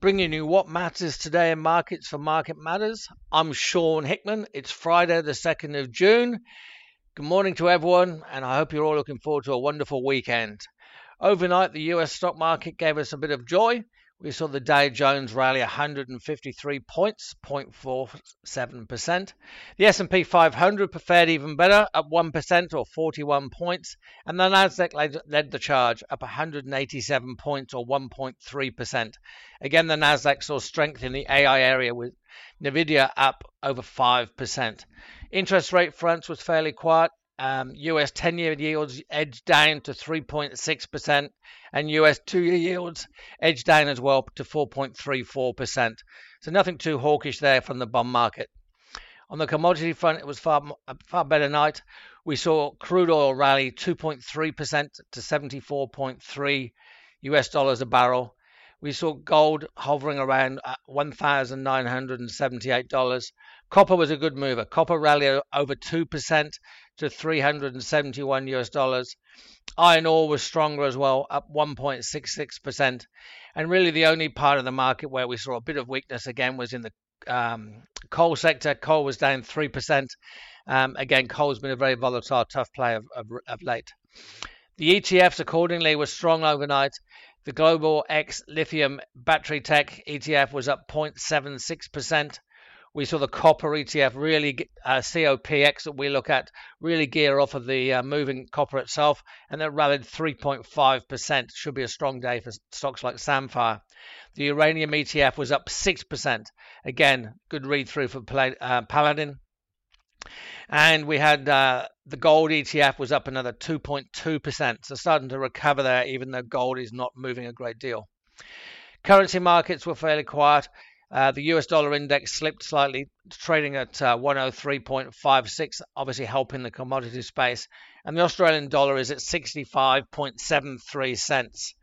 bringing you what matters today in markets for Market Matters. I'm Sean Hickman. It's Friday, the 2nd of June. Good morning to everyone, and I hope you're all looking forward to a wonderful weekend. Overnight, the US stock market gave us a bit of joy. We saw the Dow Jones rally 153 points, 0.47%. The S&P 500 fared even better, up 1% or 41 points, and the Nasdaq led, led the charge, up 187 points or 1.3%. Again, the Nasdaq saw strength in the AI area with Nvidia up over 5%. Interest rate fronts was fairly quiet um, US 10 year yields edged down to 3.6%, and US 2 year yields edged down as well to 4.34%. So nothing too hawkish there from the bond market. On the commodity front, it was far a far better night. We saw crude oil rally 2.3% to 74.3 US dollars a barrel. We saw gold hovering around $1,978. Copper was a good mover. Copper rallied over 2% to 371 US dollars. Iron ore was stronger as well, up 1.66%. And really, the only part of the market where we saw a bit of weakness again was in the um, coal sector. Coal was down 3%. Um, again, coal's been a very volatile, tough play of, of, of late. The ETFs accordingly were strong overnight. The Global X Lithium Battery Tech ETF was up 0.76%. We saw the copper ETF really, uh, COPX that we look at, really gear off of the uh, moving copper itself, and that rallied 3.5%. Should be a strong day for stocks like Sandfire. The uranium ETF was up 6%. Again, good read through for uh, Paladin. And we had uh, the gold ETF was up another 2.2%. So starting to recover there, even though gold is not moving a great deal. Currency markets were fairly quiet. Uh, the US dollar index slipped slightly, trading at uh, 103.56, obviously helping the commodity space. And the Australian dollar is at 65.73 cents.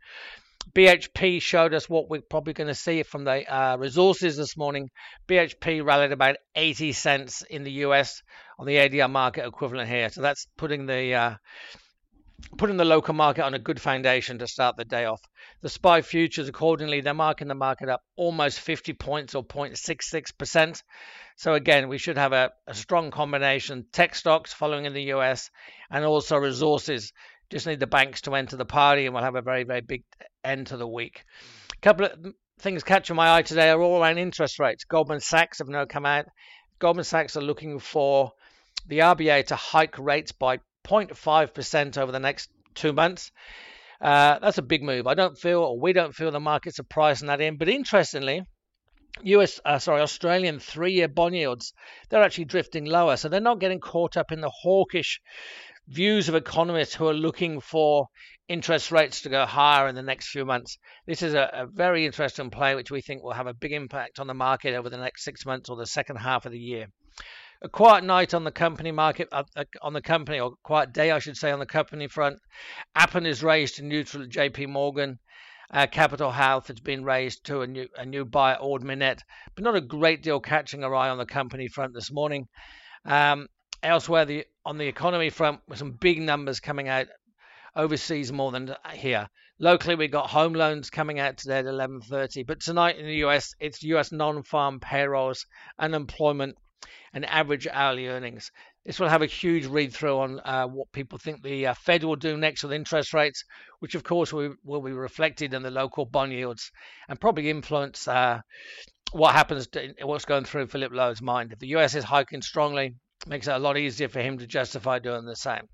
BHP showed us what we're probably going to see from the uh, resources this morning. BHP rallied about 80 cents in the US on the ADR market equivalent here. So that's putting the uh, putting the local market on a good foundation to start the day off. The SPI futures, accordingly, they're marking the market up almost 50 points or 0.66%. So again, we should have a, a strong combination. Tech stocks following in the US and also resources. Just need the banks to enter the party and we'll have a very, very big end to the week. A couple of things catching my eye today are all around interest rates. Goldman Sachs have now come out. Goldman Sachs are looking for the RBA to hike rates by 0.5% over the next two months. Uh, that's a big move. I don't feel, or we don't feel, the markets are pricing that in. But interestingly, US, uh, sorry, Australian three-year bond yields, they're actually drifting lower, so they're not getting caught up in the hawkish views of economists who are looking for interest rates to go higher in the next few months. This is a, a very interesting play, which we think will have a big impact on the market over the next six months or the second half of the year a quiet night on the company market, uh, uh on the company, or quiet day, I should say, on the company front. Appen is raised to neutral at JP Morgan. Uh, Capitol Health has been raised to a new a new buy at Ord Minnett, but not a great deal catching our eye on the company front this morning. Um, elsewhere, the on the economy front, with some big numbers coming out overseas more than here. Locally, we've got home loans coming out today at 11:30, but tonight in the US, it's US non-farm payrolls, unemployment, and average hourly earnings. This will have a huge read through on uh, what people think the uh, Fed will do next with interest rates, which of course will, will be reflected in the local bond yields and probably influence uh, what happens to what's going through Philip Lowe's mind. If the US is hiking strongly, makes it a lot easier for him to justify doing the same.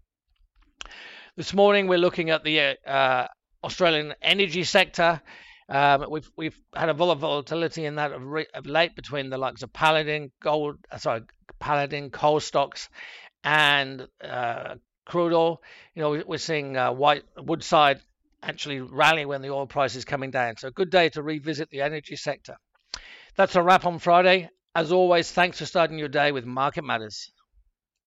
This morning, we're looking at the uh, Australian energy sector. Um, we've we've had a lot of volatility in that of, re- of late between the likes of Paladin, gold, uh, sorry, Paladin, coal stocks, and uh, crude oil. You know, we're seeing uh, white Woodside actually rally when the oil price is coming down. So a good day to revisit the energy sector. That's a wrap on Friday. As always, thanks for starting your day with Market Matters.